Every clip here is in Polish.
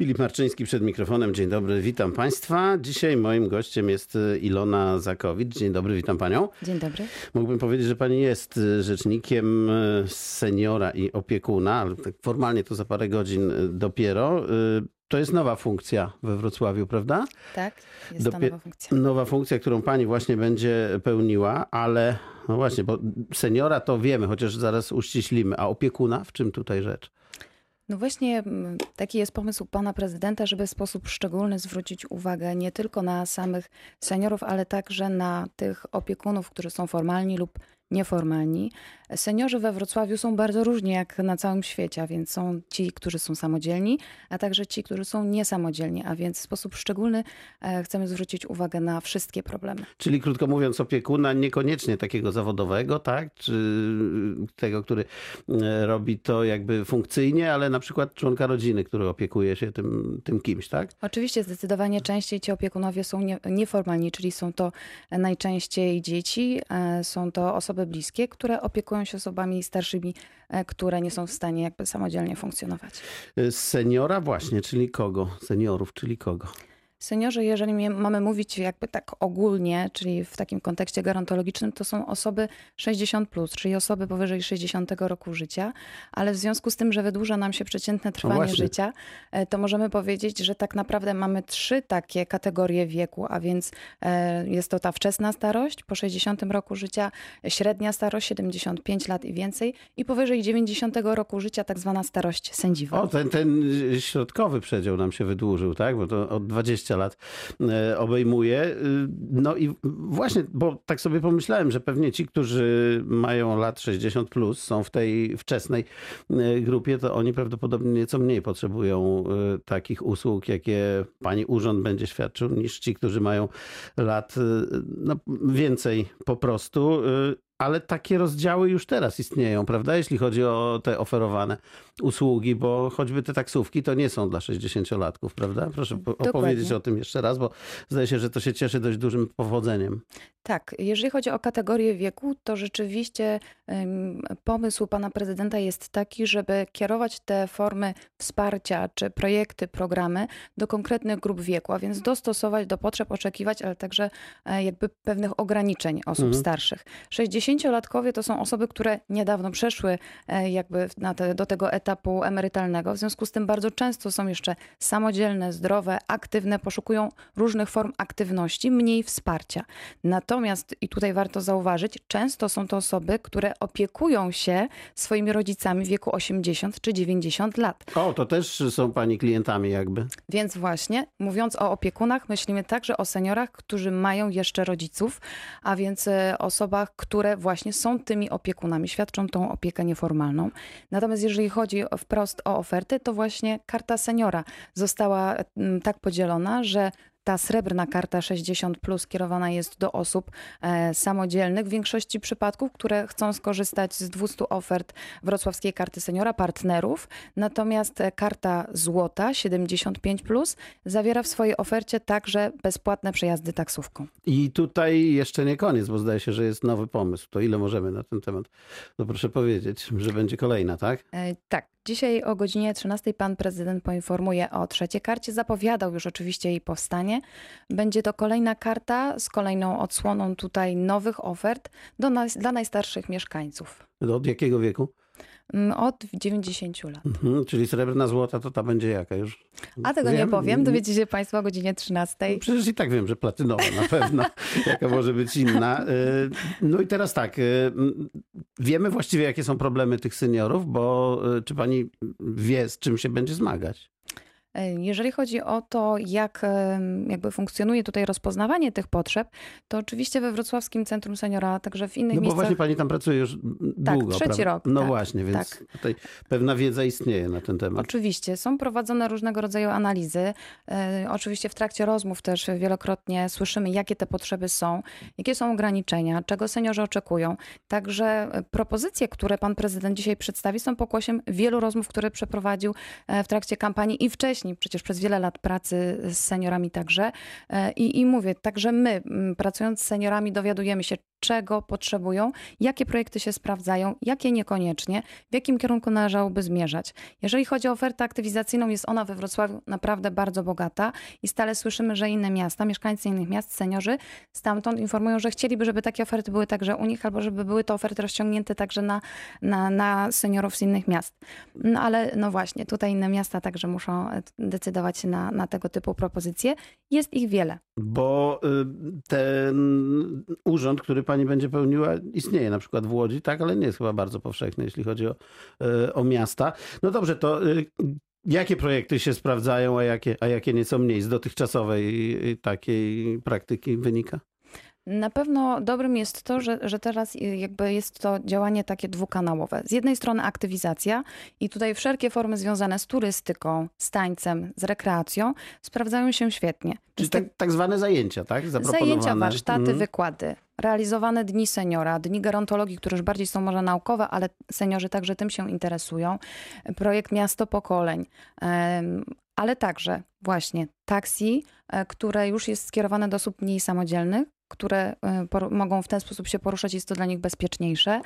Filip Marczyński przed mikrofonem. Dzień dobry, witam Państwa. Dzisiaj moim gościem jest Ilona Zakowicz. Dzień dobry, witam Panią. Dzień dobry. Mógłbym powiedzieć, że Pani jest rzecznikiem seniora i opiekuna, ale tak formalnie to za parę godzin dopiero. To jest nowa funkcja we Wrocławiu, prawda? Tak, jest Dopie- to nowa funkcja. Nowa funkcja, którą Pani właśnie będzie pełniła, ale no właśnie, bo seniora to wiemy, chociaż zaraz uściślimy, a opiekuna w czym tutaj rzecz? No właśnie taki jest pomysł pana prezydenta, żeby w sposób szczególny zwrócić uwagę nie tylko na samych seniorów, ale także na tych opiekunów, którzy są formalni lub nieformalni. Seniorzy we Wrocławiu są bardzo różni jak na całym świecie, a więc są ci, którzy są samodzielni, a także ci, którzy są niesamodzielni, a więc w sposób szczególny e, chcemy zwrócić uwagę na wszystkie problemy. Czyli krótko mówiąc opiekuna niekoniecznie takiego zawodowego, tak? Czy tego, który e, robi to jakby funkcyjnie, ale na przykład członka rodziny, który opiekuje się tym, tym kimś, tak? Oczywiście zdecydowanie częściej ci opiekunowie są nie, nieformalni, czyli są to najczęściej dzieci, e, są to osoby osoby bliskie, które opiekują się osobami starszymi, e, które nie są w stanie jakby samodzielnie funkcjonować. Seniora właśnie, czyli kogo? Seniorów, czyli kogo? Seniorzy, jeżeli mamy mówić jakby tak ogólnie, czyli w takim kontekście gerontologicznym, to są osoby 60, plus, czyli osoby powyżej 60 roku życia, ale w związku z tym, że wydłuża nam się przeciętne trwanie no życia, e, to możemy powiedzieć, że tak naprawdę mamy trzy takie kategorie wieku, a więc e, jest to ta wczesna starość po 60 roku życia, średnia starość 75 lat i więcej i powyżej 90 roku życia tak zwana starość sędziwa. O, ten, ten środkowy przedział nam się wydłużył, tak? Bo to od 20 20 lat e, obejmuje. Y, no i właśnie, bo tak sobie pomyślałem, że pewnie ci, którzy mają lat 60 plus, są w tej wczesnej e, grupie, to oni prawdopodobnie nieco mniej potrzebują e, takich usług, jakie pani urząd będzie świadczył, niż ci, którzy mają lat no, więcej po prostu ale takie rozdziały już teraz istnieją, prawda? Jeśli chodzi o te oferowane usługi, bo choćby te taksówki to nie są dla 60-latków, prawda? Proszę Dokładnie. opowiedzieć o tym jeszcze raz, bo zdaje się, że to się cieszy dość dużym powodzeniem. Tak, jeżeli chodzi o kategorię wieku, to rzeczywiście pomysł pana prezydenta jest taki, żeby kierować te formy wsparcia czy projekty, programy do konkretnych grup wieku, a więc dostosować do potrzeb, oczekiwać, ale także e, jakby pewnych ograniczeń osób mhm. starszych. 60-latkowie to są osoby, które niedawno przeszły e, jakby te, do tego etapu emerytalnego, w związku z tym bardzo często są jeszcze samodzielne, zdrowe, aktywne, poszukują różnych form aktywności, mniej wsparcia. Natomiast, i tutaj warto zauważyć, często są to osoby, które opiekują się swoimi rodzicami w wieku 80 czy 90 lat. O, to też są pani klientami jakby. Więc właśnie, mówiąc o opiekunach, myślimy także o seniorach, którzy mają jeszcze rodziców, a więc e, osobach, które właśnie są tymi opiekunami, świadczą tą opiekę nieformalną. Natomiast jeżeli chodzi wprost o oferty, to właśnie karta seniora została mm, tak podzielona, że ta srebrna karta 60 plus kierowana jest do osób e, samodzielnych w większości przypadków, które chcą skorzystać z 200 ofert wrocławskiej karty seniora, partnerów. Natomiast e, karta złota 75 plus zawiera w swojej ofercie także bezpłatne przejazdy taksówką. I tutaj jeszcze nie koniec, bo zdaje się, że jest nowy pomysł. To ile możemy na ten temat? No proszę powiedzieć, że będzie kolejna, tak? E, tak. Dzisiaj o godzinie 13 pan prezydent poinformuje o trzeciej karcie. Zapowiadał już oczywiście jej powstanie. Będzie to kolejna karta z kolejną odsłoną tutaj nowych ofert do nas, dla najstarszych mieszkańców. Od jakiego wieku? Mm, od 90 lat. Mhm, czyli srebrna złota to ta będzie jaka już? A tego wiem. nie powiem, dowiecie się Państwo o godzinie 13. No przecież i tak wiem, że platynowa na pewno, jaka może być inna. Y, no i teraz tak, y, wiemy właściwie jakie są problemy tych seniorów, bo y, czy Pani wie z czym się będzie zmagać? E, jeżeli chodzi o to, jak jakby funkcjonuje tutaj rozpoznawanie tych potrzeb, to oczywiście we Wrocławskim Centrum Seniora, także w innych no bo miejscach... właśnie pani tam pracuje już tak, długo, trzeci prawda? rok. No tak, właśnie, więc tak. tutaj pewna wiedza istnieje na ten temat. Oczywiście, są prowadzone różnego rodzaju analizy. E, oczywiście w trakcie rozmów też wielokrotnie słyszymy, jakie te potrzeby są, jakie są ograniczenia, czego seniorzy oczekują. Także e, propozycje, które pan prezydent dzisiaj przedstawi, są pokłosiem wielu rozmów, które przeprowadził w trakcie kampanii i wcześniej wcześniej, przecież przez wiele lat pracy z seniorami także. E, I, i mówię, także my, pracując z seniorami, dowiadujemy się, czego potrzebują, jakie projekty się sprawdzają, jakie niekoniecznie, w jakim kierunku należałoby zmierzać. Jeżeli chodzi o ofertę aktywizacyjną, jest ona we Wrocławiu naprawdę bardzo bogata i stale słyszymy, że inne miasta, mieszkańcy innych miast, seniorzy stamtąd informują, że chcieliby, żeby takie oferty były także u nich, albo żeby były to oferty rozciągnięte także na, na, na seniorów z innych miast. No ale no właśnie, tutaj inne miasta także muszą e, decydować się na, na tego typu propozycje. Jest ich wiele. Bo y, ten urząd, który pani będzie pełniła, istnieje na przykład w Łodzi, tak, ale nie jest chyba bardzo powszechny, jeśli chodzi o, y, o miasta. No dobrze, to y, jakie projekty się sprawdzają, a jakie, a jakie nieco mniej z dotychczasowej takiej praktyki wynika? Na pewno dobrym jest to, że, że teraz jakby jest to działanie takie dwukanałowe. Z jednej strony aktywizacja i tutaj wszelkie formy związane z turystyką, z tańcem, z rekreacją sprawdzają się świetnie. Czyli tak, tak zwane zajęcia, tak? Zajęcia, warsztaty, mhm. wykłady, realizowane dni seniora, dni gerontologii, które już bardziej są może naukowe, ale seniorzy także tym się interesują. Projekt Miasto Pokoleń, ale także właśnie taksi, e, które już jest skierowane do osób mniej samodzielnych, które y, mogą w ten sposób się poruszać, jest to dla nich bezpieczniejsze.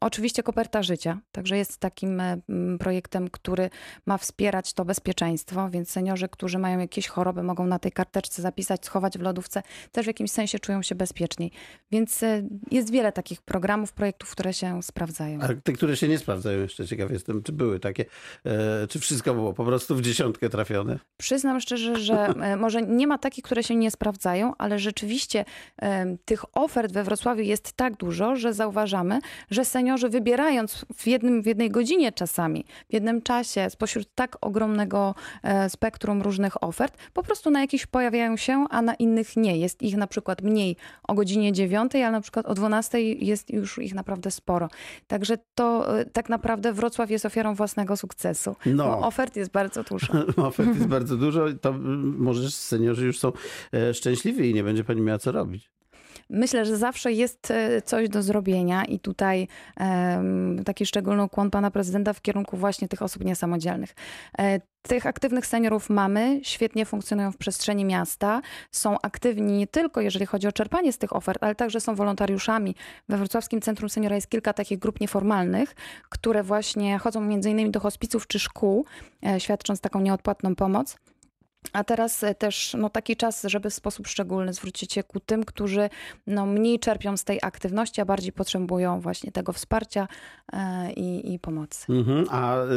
Oczywiście koperta życia, także jest takim e, projektem, który ma wspierać to bezpieczeństwo, więc seniorzy, którzy mają jakieś choroby, mogą na tej karteczce zapisać, schować w lodówce, też w jakimś sensie czują się bezpieczniej. Więc e, jest wiele takich programów, projektów, które się sprawdzają. A te, które się nie sprawdzają, jeszcze ciekaw jestem, czy były takie, e, czy wszystko było po prostu w dziesiątkę trafione? Przyznam szczerze, że może nie ma takich, które się nie sprawdzają, ale rzeczywiście rzeczywiście tych ofert we Wrocławiu jest tak dużo, że zauważamy, że seniorzy wybierając w, jednym, w jednej godzinie czasami, w jednym czasie, spośród tak ogromnego e, spektrum różnych ofert, po prostu na jakichś pojawiają się, a na innych nie. Jest ich na przykład mniej o godzinie 9, ale na przykład o 12 jest już ich naprawdę sporo. Także to e, tak naprawdę Wrocław jest ofiarą własnego sukcesu. No. ofert jest bardzo dużo. ofert jest bardzo dużo. To może seniorzy już są e, szczęśliwi i nie będzie pani miała co robić. Myślę, że zawsze jest e, coś do zrobienia i tutaj um, taki szczególny ukłon pana prezydenta w kierunku właśnie tych osób niesamodzielnych. E, tych aktywnych seniorów mamy, świetnie funkcjonują w przestrzeni miasta, są aktywni nie tylko jeżeli chodzi o czerpanie z tych ofert, ale także są wolontariuszami. We Wrocławskim Centrum Seniora jest kilka takich grup nieformalnych, które właśnie chodzą między innymi do hospiców czy szkół, e, świadcząc taką nieodpłatną pomoc. A teraz e, też no, taki czas, żeby w sposób szczególny zwrócić się ku tym, którzy no, mniej czerpią z tej aktywności, a bardziej potrzebują właśnie tego wsparcia e, i, i, pomocy. Mhm. A y,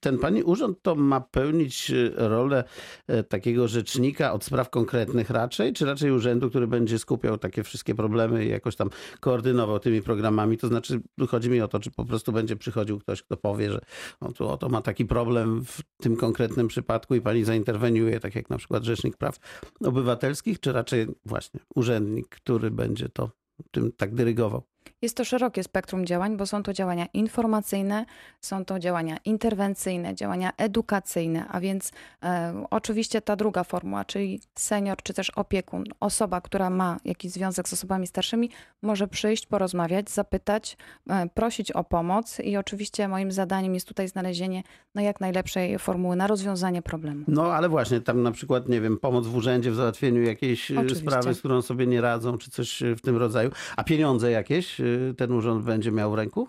ten pani urząd to ma pełnić y, rolę e, takiego rzecznika od spraw konkretnych raczej, czy raczej urzędu, który będzie skupiał takie wszystkie problemy i jakoś tam koordynował tymi programami? To znaczy, chodzi mi o to, czy po prostu będzie przychodził ktoś, kto powie, że no, tu oto ma taki problem w tym konkretnym przypadku i pani zainterweniuje tak jak na przykład Rzecznik Praw Obywatelskich, czy raczej właśnie urzędnik, który będzie to tym tak dyrygował? Jest to szerokie spektrum działań, bo są to działania informacyjne, są to działania interwencyjne, działania edukacyjne, a więc e, oczywiście ta druga formuła, czyli senior czy też opiekun, osoba, która ma jakiś związek z osobami starszymi, może przyjść, porozmawiać, zapytać, e, prosić o pomoc i oczywiście moim zadaniem jest tutaj znalezienie no, jak najlepszej formuły na rozwiązanie problemu. No ale właśnie tam na przykład, nie wiem, pomoc w urzędzie w załatwieniu jakiejś e, oczywiście. sprawy, z którą sobie nie radzą, czy coś w tym rodzaju, a pieniądze jakieś ten urząd będzie miał w ręku?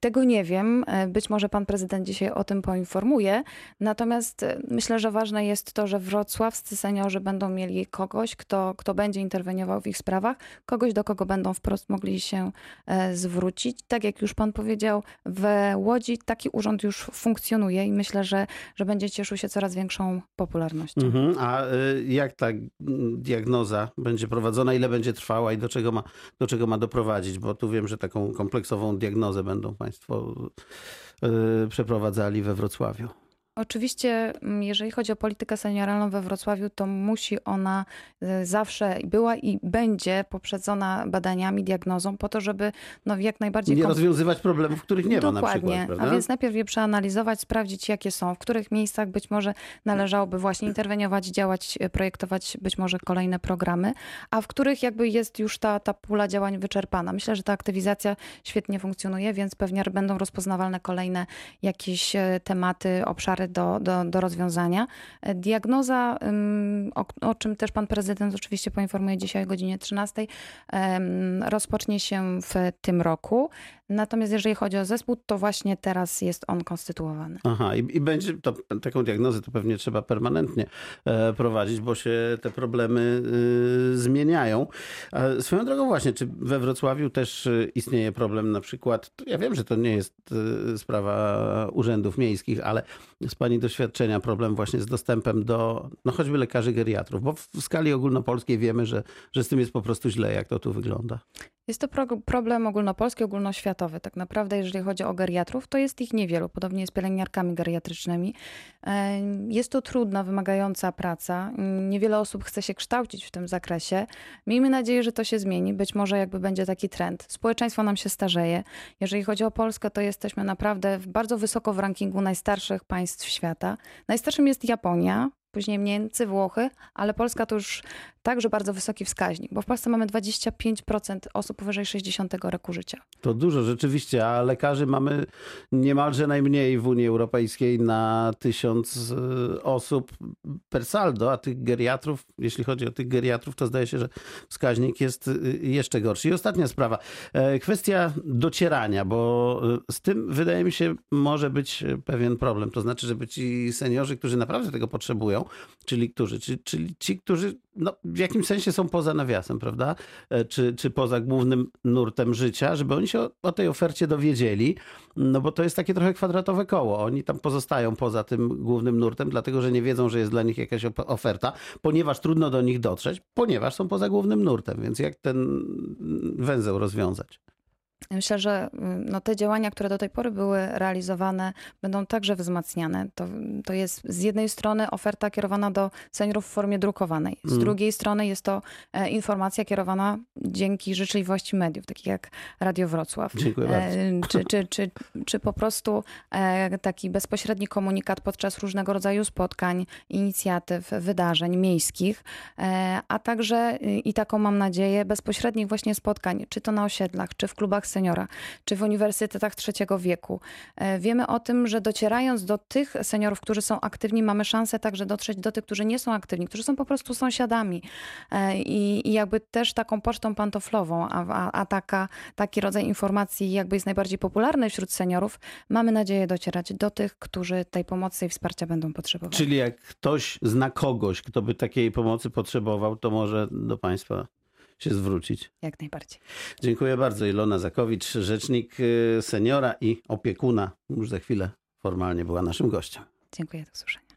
Tego nie wiem. Być może pan prezydent dzisiaj o tym poinformuje. Natomiast e, myślę, że ważne jest to, że wrocławscy seniorzy będą mieli kogoś, kto, kto będzie interweniował w ich sprawach, kogoś, do kogo będą wprost mogli się e, zwrócić. Tak jak już pan powiedział, w Łodzi taki urząd już funkcjonuje i myślę, że, że będzie cieszył się coraz większą popularnością. Mhm. A e, jak ta diagnoza będzie prowadzona, ile będzie trwała i do czego ma, do czego ma doprowadzić? Bo tu wiem, że taką kompleksową diagnozę będą Państwo y, przeprowadzali we Wrocławiu. Oczywiście, mm, jeżeli chodzi o politykę senioralną we Wrocławiu, to musi ona y, zawsze była i będzie poprzedzona badaniami, diagnozą, po to, żeby no, jak najbardziej. Nie rozwiązywać problemów, których nie Dokładnie. ma. Dokładnie. A więc najpierw je przeanalizować, sprawdzić, jakie są, w których miejscach być może należałoby właśnie interweniować, działać, y, projektować być może kolejne programy, a w których jakby jest już ta, ta pula działań wyczerpana. Myślę, że ta aktywizacja świetnie funkcjonuje, więc pewnie będą rozpoznawalne kolejne jakieś y, tematy, obszary do, do, do rozwiązania. Diagnoza, o, o czym też pan prezydent oczywiście poinformuje dzisiaj o godzinie 13, rozpocznie się w tym roku. Natomiast jeżeli chodzi o zespół, to właśnie teraz jest on konstytuowany. Aha, i, i będzie to, taką diagnozę to pewnie trzeba permanentnie e, prowadzić, bo się te problemy e, zmieniają. Swoją drogą właśnie, czy we Wrocławiu też e, istnieje problem na przykład, ja wiem, że to nie jest e, sprawa urzędów miejskich, ale z Pani doświadczenia problem właśnie z dostępem do no choćby lekarzy geriatrów, bo w skali ogólnopolskiej wiemy, że, że z tym jest po prostu źle, jak to tu wygląda. Jest to pro problem ogólnopolski, ogólnoświatowy. Tak naprawdę, jeżeli chodzi o geriatrów, to jest ich niewielu. Podobnie z pielęgniarkami geriatrycznymi. E, jest to trudna, wymagająca praca. Niewiele osób chce się kształcić w tym zakresie. Miejmy nadzieję, że to się zmieni. Być może jakby będzie taki trend. Społeczeństwo nam się starzeje. Jeżeli chodzi o Polskę, to jesteśmy naprawdę bardzo wysoko w rankingu najstarszych państw świata. Najstarszym jest Japonia, później Niemcy, Włochy, ale Polska to już także bardzo wysoki wskaźnik, bo w Polsce mamy 25% osób powyżej 60 roku życia. To dużo rzeczywiście, a lekarzy mamy niemalże najmniej w Unii Europejskiej na tysiąc e, osób per saldo, a tych geriatrów, jeśli chodzi o tych geriatrów, to zdaje się, że wskaźnik jest e, jeszcze gorszy. I ostatnia sprawa, e, kwestia docierania, bo z tym wydaje mi się może być pewien problem. To znaczy, żeby ci seniorzy, którzy naprawdę tego potrzebują, czyli którzy, czyli, czyli ci, którzy no, w jakimś sensie są poza nawiasem, prawda? E, czy, czy poza głównym nurtem życia, żeby oni się o, o, tej ofercie dowiedzieli, no bo to jest takie trochę kwadratowe koło. Oni tam pozostają poza tym głównym nurtem, dlatego że nie wiedzą, że jest dla nich jakaś oferta, ponieważ trudno do nich dotrzeć, ponieważ są poza głównym nurtem. Więc jak ten węzeł rozwiązać? Myślę, że no, te działania, które do tej pory były realizowane, będą także wzmacniane. To, to jest z jednej strony oferta kierowana do seniorów w formie drukowanej, z mm. drugiej strony jest to e, informacja kierowana dzięki życzliwości mediów, takich jak Radio Wrocław. Dziękuję e, bardzo. Czy, czy, czy, czy po prostu e, taki bezpośredni komunikat podczas różnego rodzaju spotkań, inicjatyw, wydarzeń miejskich, a także i taką mam nadzieję, bezpośrednich właśnie spotkań, czy to na osiedlach, czy w klubach seniora, czy w uniwersytetach trzeciego wieku. E, wiemy o tym, że docierając do tych seniorów, którzy są aktywni, mamy szansę także dotrzeć do tych, którzy nie są aktywni, którzy są po prostu sąsiadami. E, I, i jakby też taką pocztą pantoflową, a, a, a taka, taki rodzaj informacji jakby jest najbardziej popularny wśród seniorów, mamy nadzieję docierać do tych, którzy tej pomocy i wsparcia będą potrzebować. Czyli jak ktoś zna kogoś, kto by takiej pomocy potrzebował, to może do Państwa się zwrócić. Jak najbardziej. Dziękuję bardzo. Ilona Zakowicz, rzecznik y, seniora i opiekuna, już za chwilę formalnie była naszym gościem. Dziękuję, do usłyszenia.